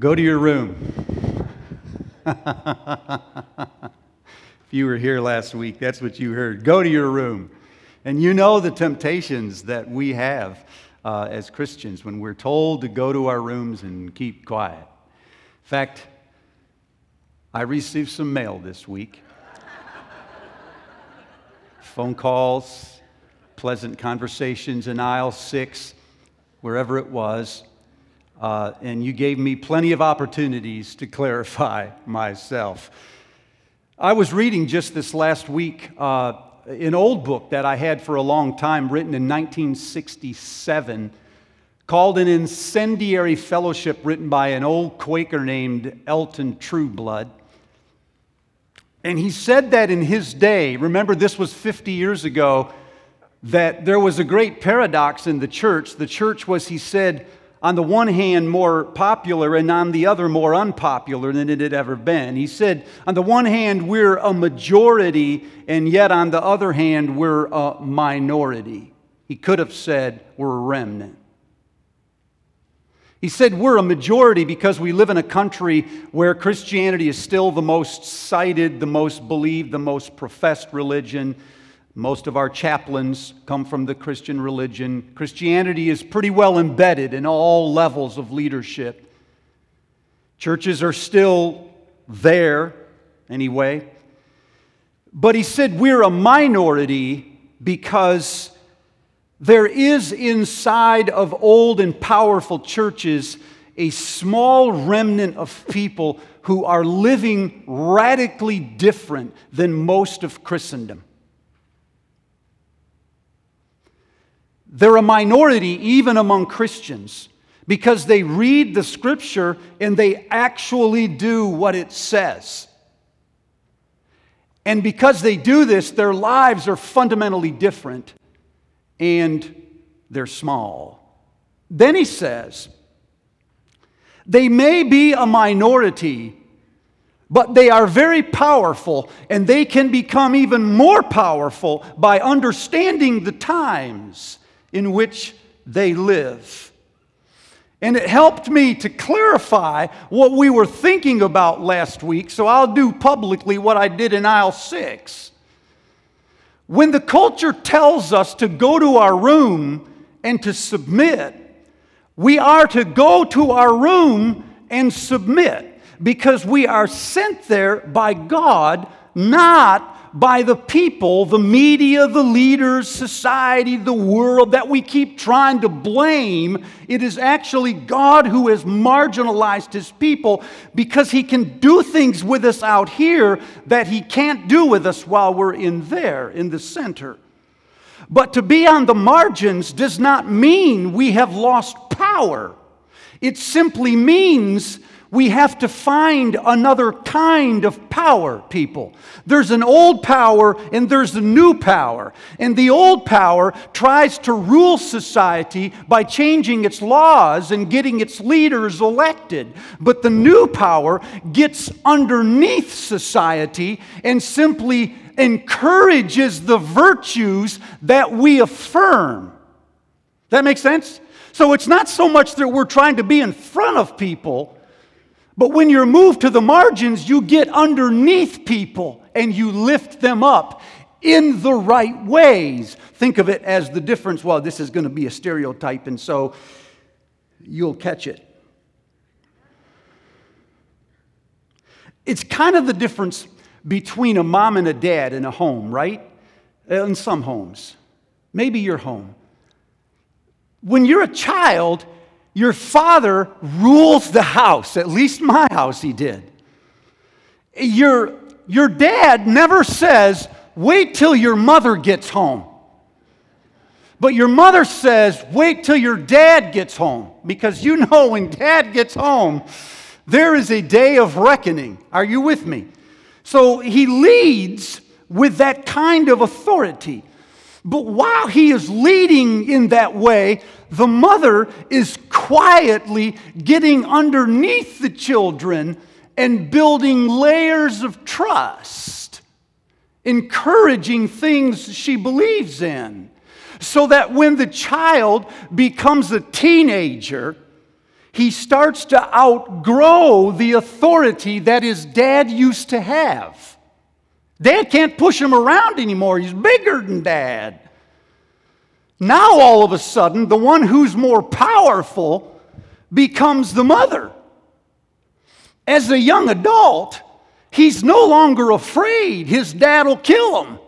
Go to your room. if you were here last week, that's what you heard. Go to your room. And you know the temptations that we have uh, as Christians when we're told to go to our rooms and keep quiet. In fact, I received some mail this week phone calls, pleasant conversations in aisle six, wherever it was uh, and you gave me plenty of opportunities to clarify myself. I was reading just this last week uh, an old book that I had for a long time, written in 1967, called An Incendiary Fellowship, written by an old Quaker named Elton Trueblood. And he said that in his day, remember this was 50 years ago, that there was a great paradox in the church. The church was, he said, on the one hand, more popular and on the other, more unpopular than it had ever been. He said, on the one hand, we're a majority, and yet on the other hand, we're a minority. He could have said, we're a remnant. He said, We're a majority because we live in a country where Christianity is still the most cited, the most believed, the most professed religion. Most of our chaplains come from the Christian religion. Christianity is pretty well embedded in all levels of leadership. Churches are still there, anyway. But he said we're a minority because there is inside of old and powerful churches a small remnant of people who are living radically different than most of Christendom. They're a minority even among Christians because they read the scripture and they actually do what it says. And because they do this, their lives are fundamentally different and they're small. Then he says, they may be a minority, but they are very powerful, and they can become even more powerful by understanding the times in which they live. And it helped me to clarify what we were thinking about last week, so I'll do publicly what I did in aisle six. When the culture tells us to go to our room and to submit, we are to go to our room and submit because we are sent there by God, not by the people, the media, the leaders, society, the world that we keep trying to blame. It is actually God who has marginalized his people because he can do things with us out here that he can't do with us while we're in there, in the center. But to be on the margins does not mean we have lost power. It simply means we have to find another kind of power, people. There's an old power and there's a new power. And the old power tries to rule society by changing its laws and getting its leaders elected. But the new power gets underneath society and simply encourages the virtues that we affirm. That makes sense? So it's not so much that we're trying to be in front of people but when you're moved to the margins, you get underneath people and you lift them up in the right ways. Think of it as the difference. Well, this is going to be a stereotype, and so you'll catch it. It's kind of the difference between a mom and a dad in a home, right? Uh, in some homes. Maybe your home. When you're a child, your father rules the house. At least my house, he did. Your, your dad never says, wait till your mother gets home. But your mother says, wait till your dad gets home. Because you know when dad gets home, there is a day of reckoning. Are you with me? So he leads with that kind of authority. But while he is leading in that way, the mother is quietly getting underneath the children and building layers of trust, encouraging things she believes in. So that when the child becomes a teenager, he starts to outgrow the authority that his dad used to have. Dad can't push him around anymore. He's bigger than dad. Now, all of a sudden, the one who's more powerful becomes the mother. As a young adult, he's no longer afraid his dad will kill him.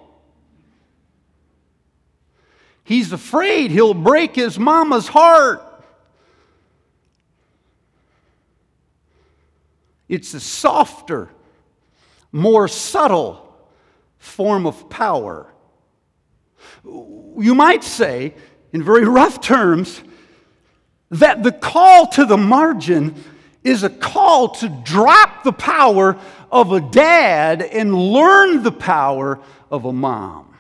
He's afraid he'll break his mama's heart. It's a softer, more subtle form of power. You might say, in very rough terms, that the call to the margin is a call to drop the power of a dad and learn the power of a mom.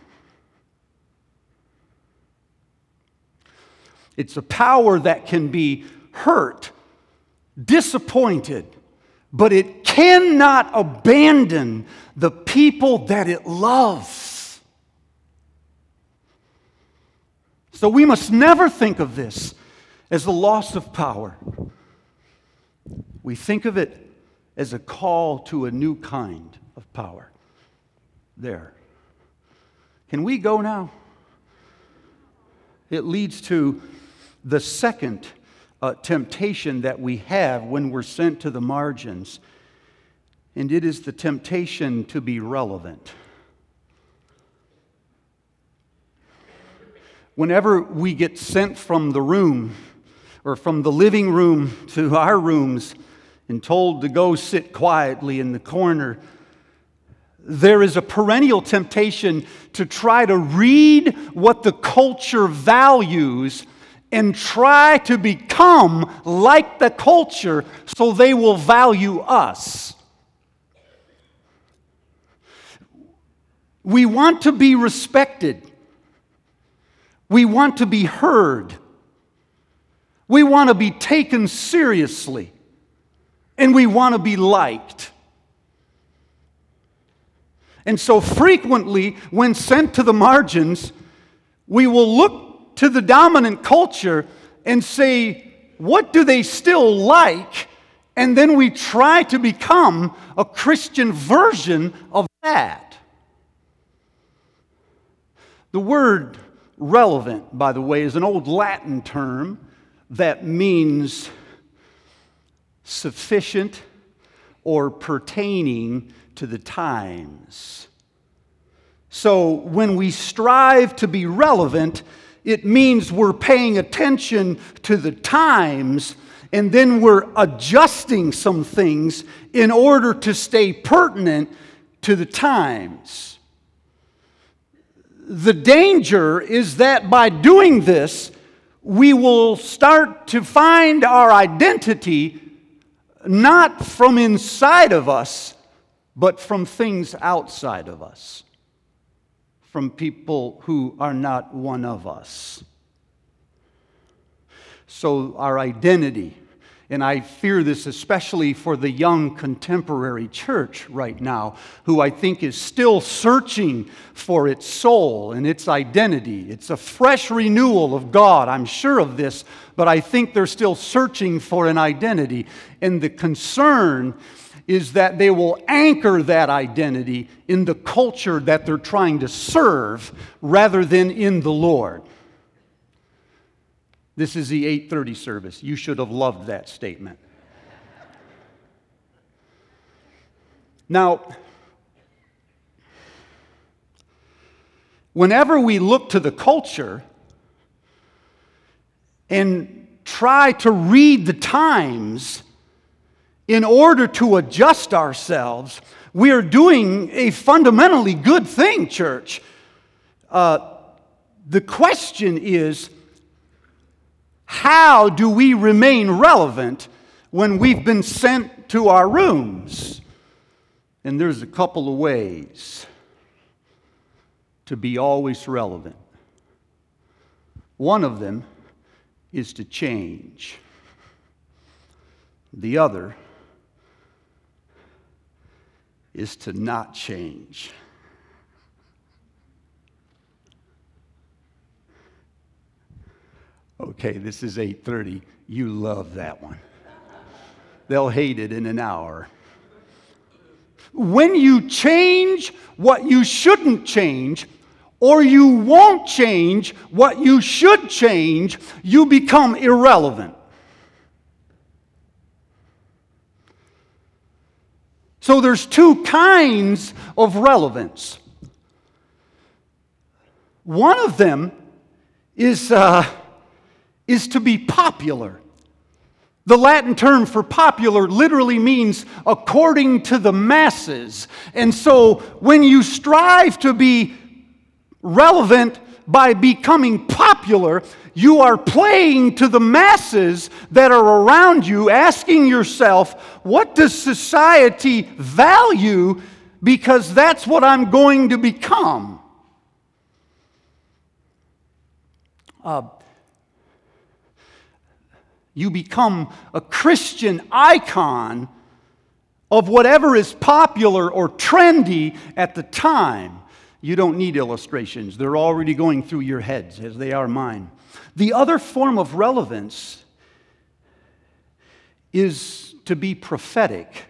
It's a power that can be hurt, disappointed, but it cannot abandon the people that it loves. So we must never think of this as a loss of power. We think of it as a call to a new kind of power. There. Can we go now? It leads to the second uh, temptation that we have when we're sent to the margins, and it is the temptation to be relevant. Whenever we get sent from the room or from the living room to our rooms and told to go sit quietly in the corner, there is a perennial temptation to try to read what the culture values and try to become like the culture so they will value us. We want to be respected. We want to be heard. We want to be taken seriously. And we want to be liked. And so frequently, when sent to the margins, we will look to the dominant culture and say, what do they still like? And then we try to become a Christian version of that. The word relevant, by the way, is an old Latin term that means sufficient or pertaining to the times. So when we strive to be relevant, it means we're paying attention to the times and then we're adjusting some things in order to stay pertinent to the times. The danger is that by doing this, we will start to find our identity not from inside of us, but from things outside of us from people who are not one of us. So, our identity, and I fear this especially for the young contemporary church right now, who I think is still searching for its soul and its identity. It's a fresh renewal of God, I'm sure of this, but I think they're still searching for an identity. And the concern is that they will anchor that identity in the culture that they're trying to serve rather than in the Lord. This is the 830 service. You should have loved that statement. Now, whenever we look to the culture and try to read the times, in order to adjust ourselves, we are doing a fundamentally good thing, church. Uh, the question is how do we remain relevant when we've been sent to our rooms? And there's a couple of ways to be always relevant. One of them is to change, the other is to not change. Okay, this is 8:30. You love that one. they'll hate it in an hour. When you change what you shouldn't change, or you won't change what you should change, you become irrelevant. So there's two kinds of relevance. One of them is, uh, is to be popular. The Latin term for popular literally means according to the masses. And so when you strive to be relevant by becoming popular, you are playing to the masses that are around you, asking yourself, what does society value? Because that's what I'm going to become. Uh, you become a Christian icon of whatever is popular or trendy at the time. You don't need illustrations, they're already going through your heads as they are mine. The other form of relevance is to be prophetic,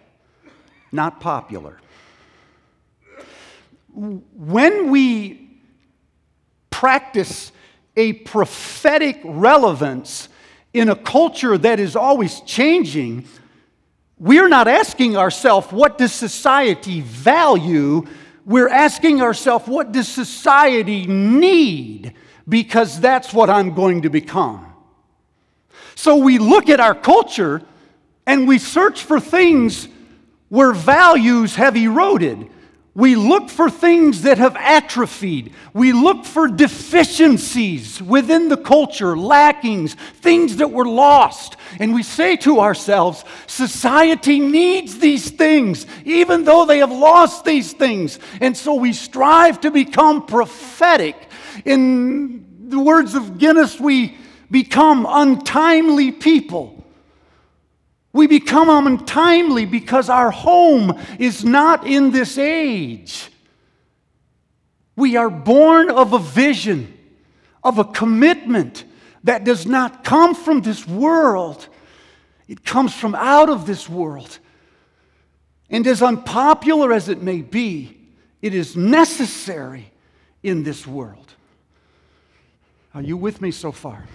not popular. When we practice a prophetic relevance in a culture that is always changing, we're not asking ourselves, what does society value? We're asking ourselves, what does society need? Because that's what I'm going to become. So we look at our culture and we search for things where values have eroded. We look for things that have atrophied. We look for deficiencies within the culture, lackings, things that were lost. And we say to ourselves, society needs these things, even though they have lost these things. And so we strive to become prophetic. In the words of Guinness, we become untimely people. We become untimely because our home is not in this age. We are born of a vision, of a commitment that does not come from this world, it comes from out of this world. And as unpopular as it may be, it is necessary in this world. Are you with me so far?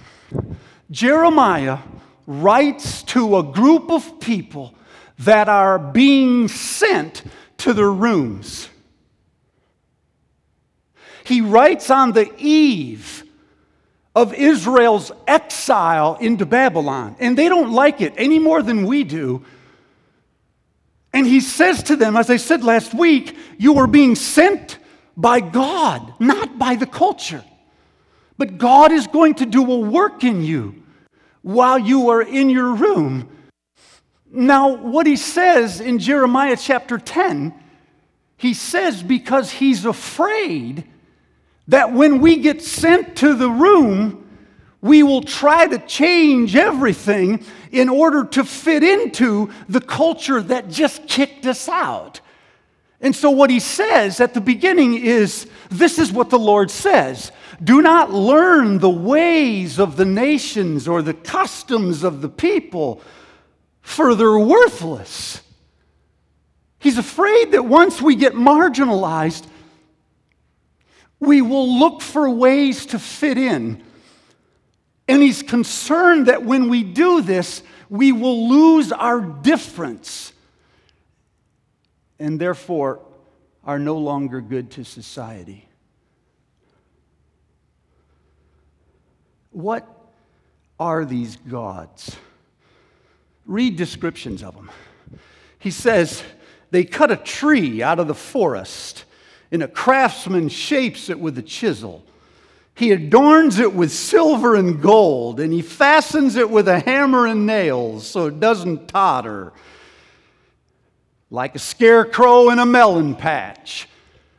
Jeremiah writes to a group of people that are being sent to their rooms. He writes on the eve of Israel's exile into Babylon, and they don't like it any more than we do. And he says to them, as I said last week, you are being sent by God, not by the culture. But God is going to do a work in you while you are in your room. Now, what he says in Jeremiah chapter 10, he says because he's afraid that when we get sent to the room, we will try to change everything in order to fit into the culture that just kicked us out. And so, what he says at the beginning is this is what the Lord says Do not learn the ways of the nations or the customs of the people, for they're worthless. He's afraid that once we get marginalized, we will look for ways to fit in. And he's concerned that when we do this, we will lose our difference and therefore are no longer good to society. What are these gods? Read descriptions of them. He says, They cut a tree out of the forest, and a craftsman shapes it with a chisel. He adorns it with silver and gold, and he fastens it with a hammer and nails so it doesn't totter like a scarecrow in a melon patch.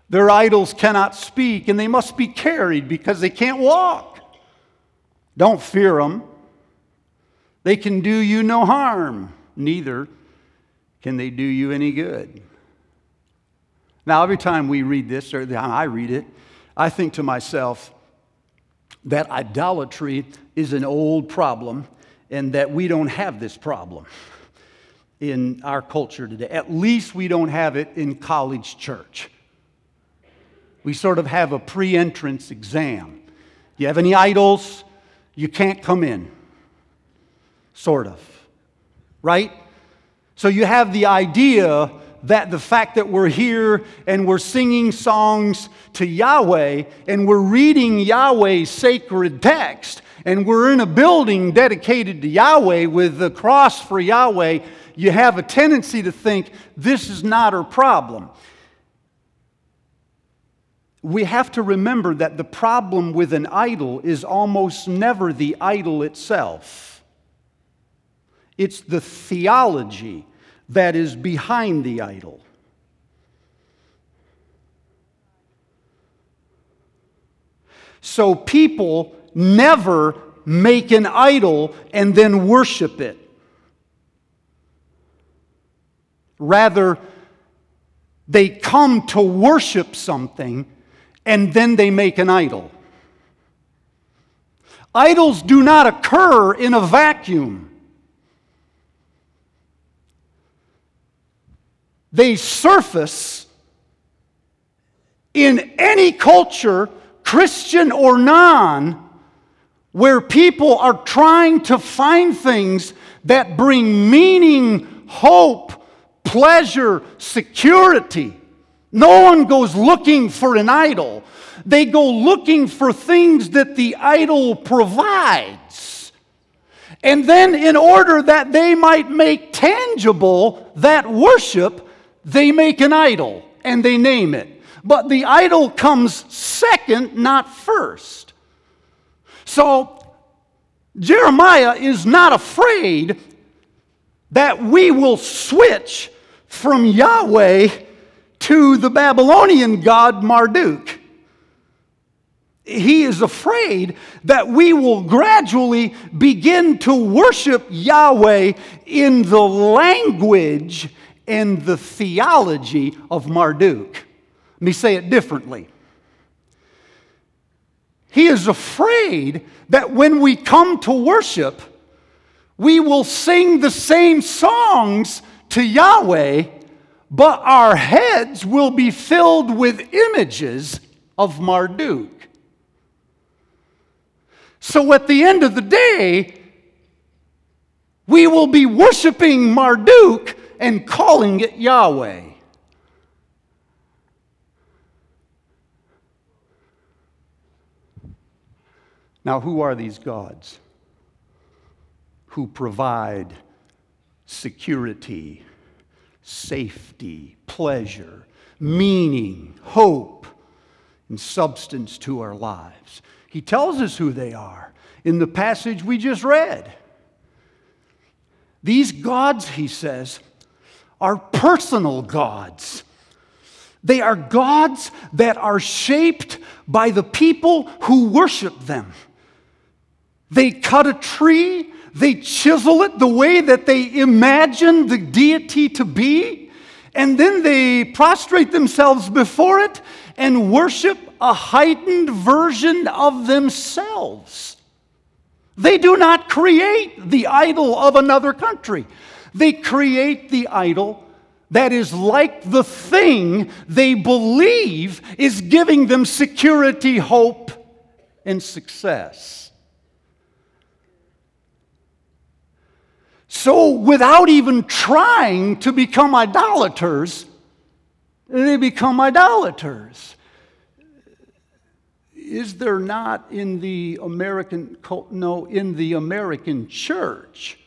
Their idols cannot speak, and they must be carried because they can't walk. Don't fear them. They can do you no harm, neither can they do you any good. Now, every time we read this, or I read it, I think to myself that idolatry is an old problem and that we don't have this problem. In our culture today. At least we don't have it in college church. We sort of have a pre entrance exam. You have any idols? You can't come in. Sort of. Right? So you have the idea that the fact that we're here and we're singing songs to Yahweh and we're reading Yahweh's sacred text and we're in a building dedicated to Yahweh with the cross for Yahweh, you have a tendency to think this is not our problem. We have to remember that the problem with an idol is almost never the idol itself. It's the theology that is behind the idol. So people never make an idol and then worship it. Rather, they come to worship something and then they make an idol. Idols do not occur in a vacuum. They surface in any culture, Christian or non, where people are trying to find things that bring meaning, hope, pleasure, security. No one goes looking for an idol. They go looking for things that the idol provides. And then, in order that they might make tangible that worship, they make an idol and they name it. But the idol comes second, not first. So, Jeremiah is not afraid that we will switch from Yahweh to the Babylonian god Marduk. He is afraid that we will gradually begin to worship Yahweh in the language and the theology of Marduk. Let me say it differently. He is afraid that when we come to worship, we will sing the same songs to Yahweh, but our heads will be filled with images of Marduk. So at the end of the day, we will be worshiping Marduk and calling it Yahweh. Now, who are these gods who provide security, safety, pleasure, meaning, hope, and substance to our lives? He tells us who they are in the passage we just read. These gods, he says, are personal gods. They are gods that are shaped by the people who worship them. They cut a tree, they chisel it the way that they imagine the deity to be, and then they prostrate themselves before it and worship a heightened version of themselves. They do not create the idol of another country. They create the idol that is like the thing they believe is giving them security, hope, and success. So, without even trying to become idolaters, they become idolaters. Is there not in the American, no, in the American church,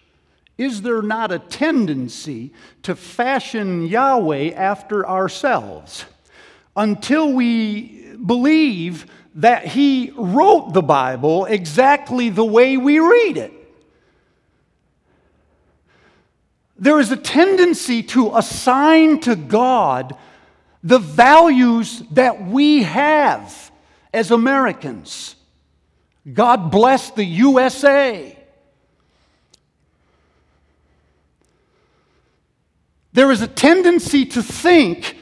is there not a tendency to fashion Yahweh after ourselves until we believe that He wrote the Bible exactly the way we read it? There is a tendency to assign to God the values that we have as Americans. God bless the USA. There is a tendency to think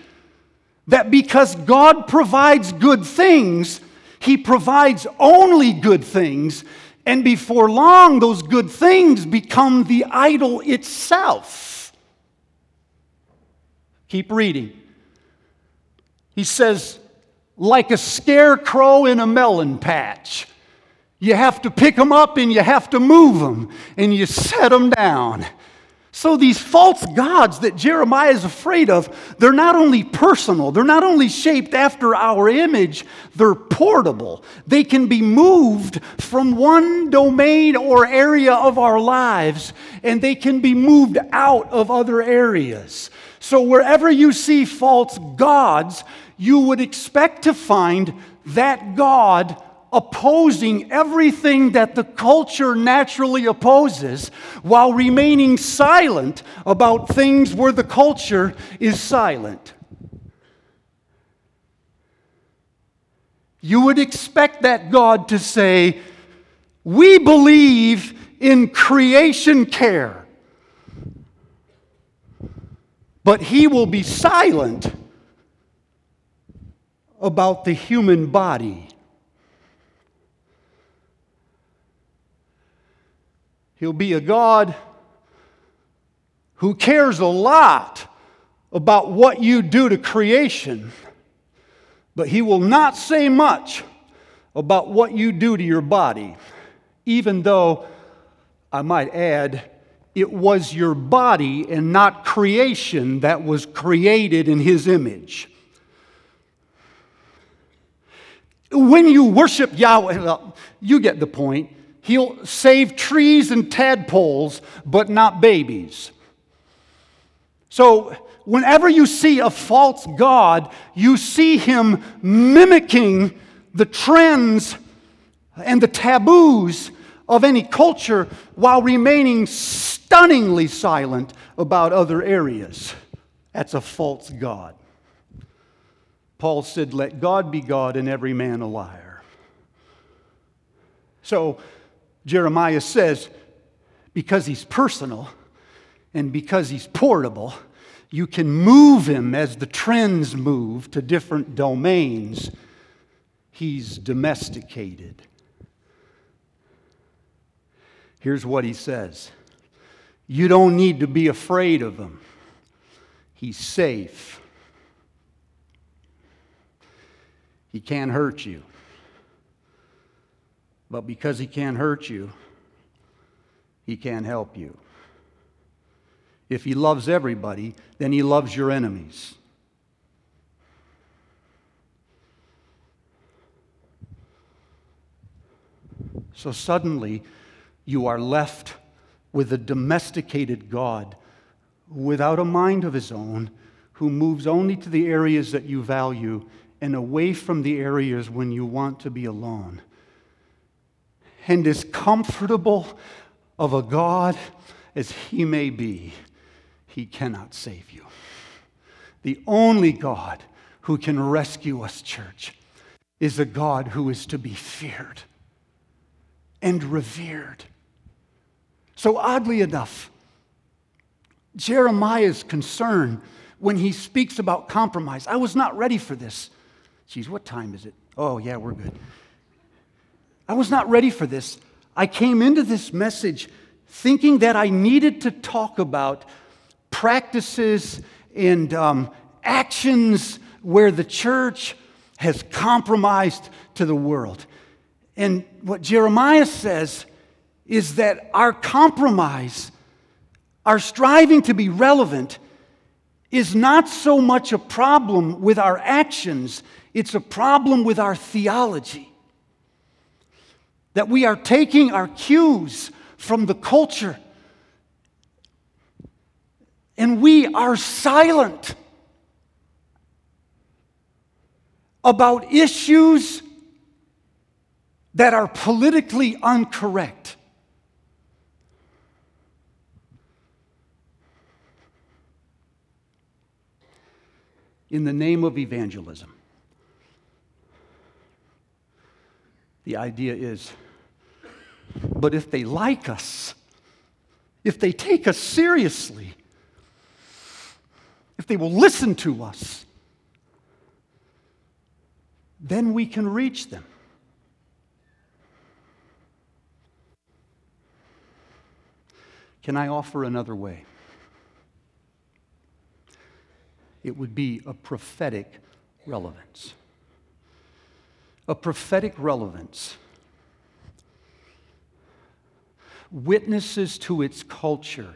that because God provides good things, He provides only good things, and before long, those good things become the idol itself. Keep reading. He says, like a scarecrow in a melon patch. You have to pick them up and you have to move them and you set them down. So, these false gods that Jeremiah is afraid of, they're not only personal, they're not only shaped after our image, they're portable. They can be moved from one domain or area of our lives, and they can be moved out of other areas. So, wherever you see false gods, you would expect to find that God opposing everything that the culture naturally opposes while remaining silent about things where the culture is silent. You would expect that God to say, We believe in creation care. But he will be silent about the human body. He'll be a God who cares a lot about what you do to creation, but he will not say much about what you do to your body, even though, I might add, it was your body and not creation that was created in his image. When you worship Yahweh, well, you get the point. He'll save trees and tadpoles, but not babies. So, whenever you see a false God, you see him mimicking the trends and the taboos of any culture while remaining stunningly silent about other areas. That's a false God. Paul said, Let God be God and every man a liar. So, Jeremiah says, because he's personal and because he's portable, you can move him as the trends move to different domains. He's domesticated. Here's what he says You don't need to be afraid of him, he's safe. He can't hurt you. But because he can't hurt you, he can't help you. If he loves everybody, then he loves your enemies. So suddenly, you are left with a domesticated God without a mind of his own, who moves only to the areas that you value and away from the areas when you want to be alone and as comfortable of a God as he may be, he cannot save you. The only God who can rescue us, church, is a God who is to be feared and revered. So, oddly enough, Jeremiah's concern when he speaks about compromise, I was not ready for this. Geez, what time is it? Oh, yeah, we're good. I was not ready for this. I came into this message thinking that I needed to talk about practices and um, actions where the church has compromised to the world. And what Jeremiah says is that our compromise, our striving to be relevant, is not so much a problem with our actions, it's a problem with our theology that we are taking our cues from the culture and we are silent about issues that are politically incorrect. In the name of evangelism. The idea is but if they like us, if they take us seriously, if they will listen to us, then we can reach them. Can I offer another way? it would be a prophetic relevance. A prophetic relevance witnesses to its culture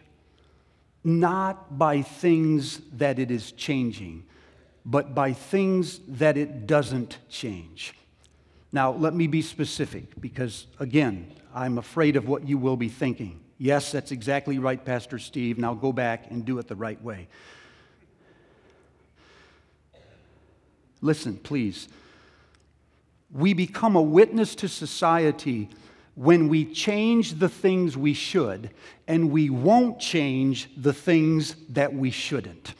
not by things that it is changing, but by things that it doesn't change. Now, let me be specific because, again, I'm afraid of what you will be thinking. Yes, that's exactly right, Pastor Steve. Now go back and do it the right way. Listen, please. We become a witness to society when we change the things we should, and we won't change the things that we shouldn't.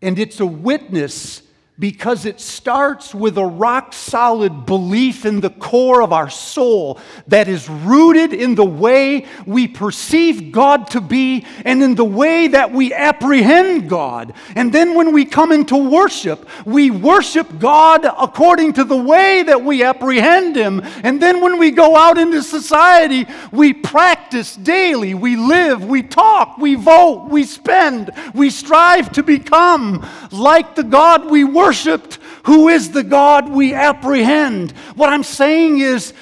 And it's a witness because it starts with a rock solid belief in the core of our soul that is rooted in the way we perceive God to be and in the way that we apprehend God. And then when we come into worship, we worship God according to the way that we apprehend Him. And then when we go out into society, we practice daily, we live, we talk, we vote, we spend, we strive to become like the God we worship worshiped, who is the God we apprehend. What I'm saying is,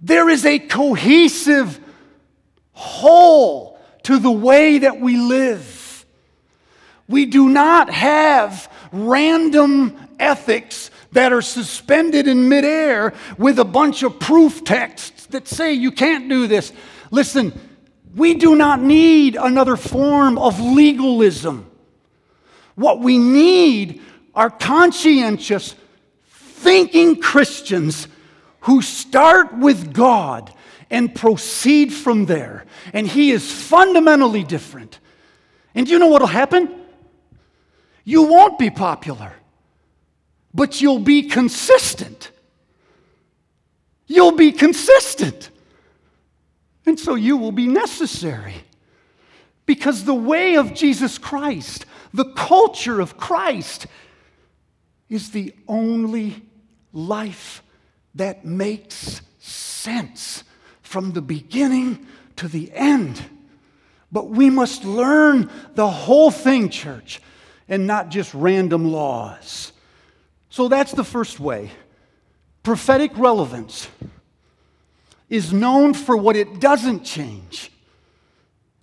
there is a cohesive whole to the way that we live. We do not have random ethics that are suspended in midair with a bunch of proof texts that say you can't do this. Listen, we do not need another form of legalism. What we need are conscientious, thinking Christians who start with God and proceed from there. And He is fundamentally different. And you know what will happen? You won't be popular, but you'll be consistent. You'll be consistent. And so you will be necessary. Because the way of Jesus Christ, the culture of Christ, is the only life that makes sense from the beginning to the end. But we must learn the whole thing, church, and not just random laws. So that's the first way. Prophetic relevance is known for what it doesn't change.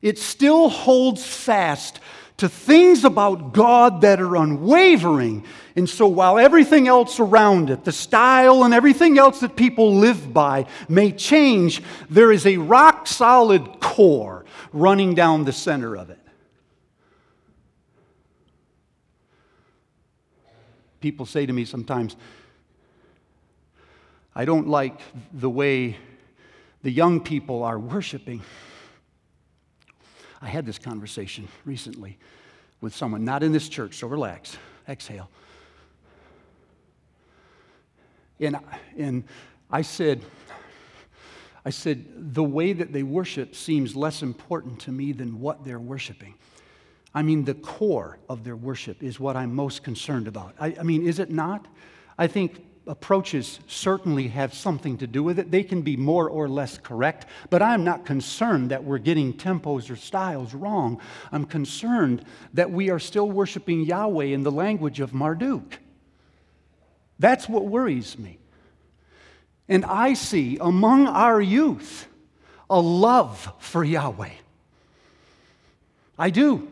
It still holds fast to things about God that are unwavering. And so, while everything else around it, the style and everything else that people live by, may change, there is a rock solid core running down the center of it. People say to me sometimes, I don't like the way the young people are worshiping. I had this conversation recently with someone, not in this church, so relax, exhale. And, and I said, I said, the way that they worship seems less important to me than what they're worshiping. I mean, the core of their worship is what I'm most concerned about. I, I mean, is it not? I think approaches certainly have something to do with it. They can be more or less correct, but I'm not concerned that we're getting tempos or styles wrong. I'm concerned that we are still worshiping Yahweh in the language of Marduk. That's what worries me. And I see among our youth a love for Yahweh. I do.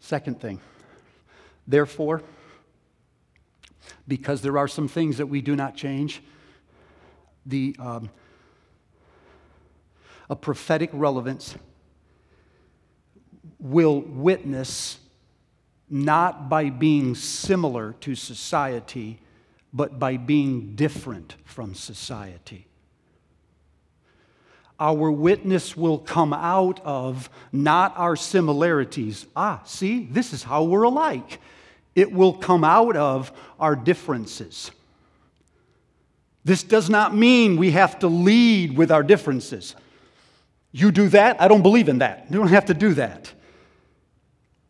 Second thing. Therefore, because there are some things that we do not change, the, um, a prophetic relevance will witness not by being similar to society, but by being different from society. Our witness will come out of not our similarities. Ah, see, this is how we're alike. It will come out of our differences. This does not mean we have to lead with our differences. You do that, I don't believe in that. You don't have to do that.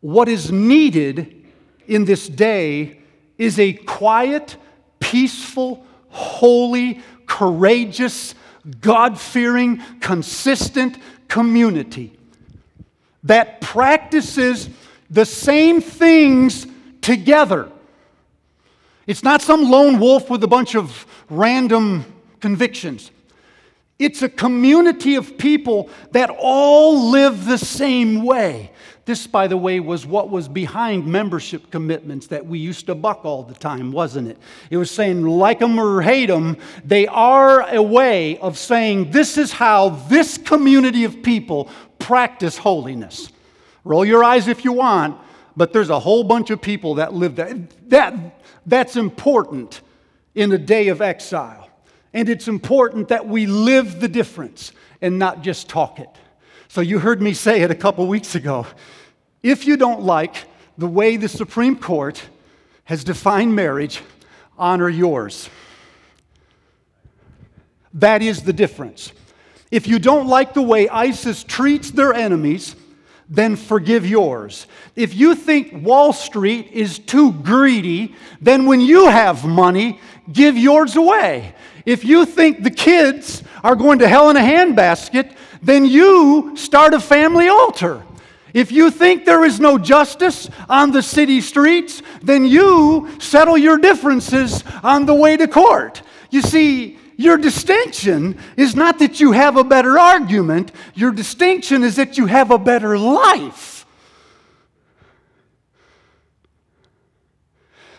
What is needed in this day is a quiet, peaceful, holy, courageous, God fearing, consistent community that practices the same things together. It's not some lone wolf with a bunch of random convictions. It's a community of people that all live the same way. This, by the way, was what was behind membership commitments that we used to buck all the time, wasn't it? It was saying, like them or hate them, they are a way of saying, this is how this community of people practice holiness. Roll your eyes if you want, but there's a whole bunch of people that live that. that that's important in a day of exile. And it's important that we live the difference and not just talk it. So you heard me say it a couple weeks ago. If you don't like the way the Supreme Court has defined marriage, honor yours. That is the difference. If you don't like the way ISIS treats their enemies, then forgive yours. If you think Wall Street is too greedy, then when you have money, give yours away. If you think the kids are going to hell in a handbasket, then you start a family altar. If you think there is no justice on the city streets, then you settle your differences on the way to court. You see, your distinction is not that you have a better argument, your distinction is that you have a better life.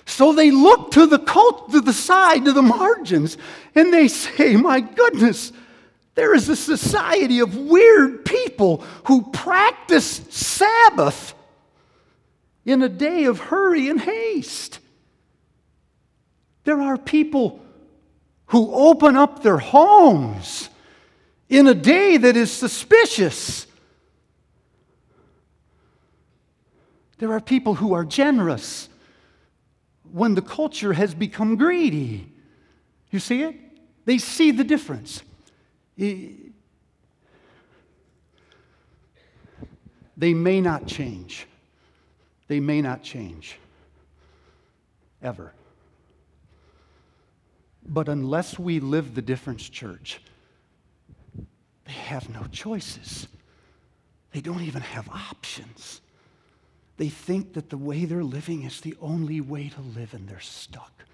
So they look to the cult, to the side, to the margins, and they say, My goodness, there is a society of weird people who practice Sabbath in a day of hurry and haste. There are people who open up their homes in a day that is suspicious. There are people who are generous when the culture has become greedy. You see it? They see the difference. They may not change. They may not change. Ever. But unless we live the difference, church, they have no choices. They don't even have options. They think that the way they're living is the only way to live, and they're stuck.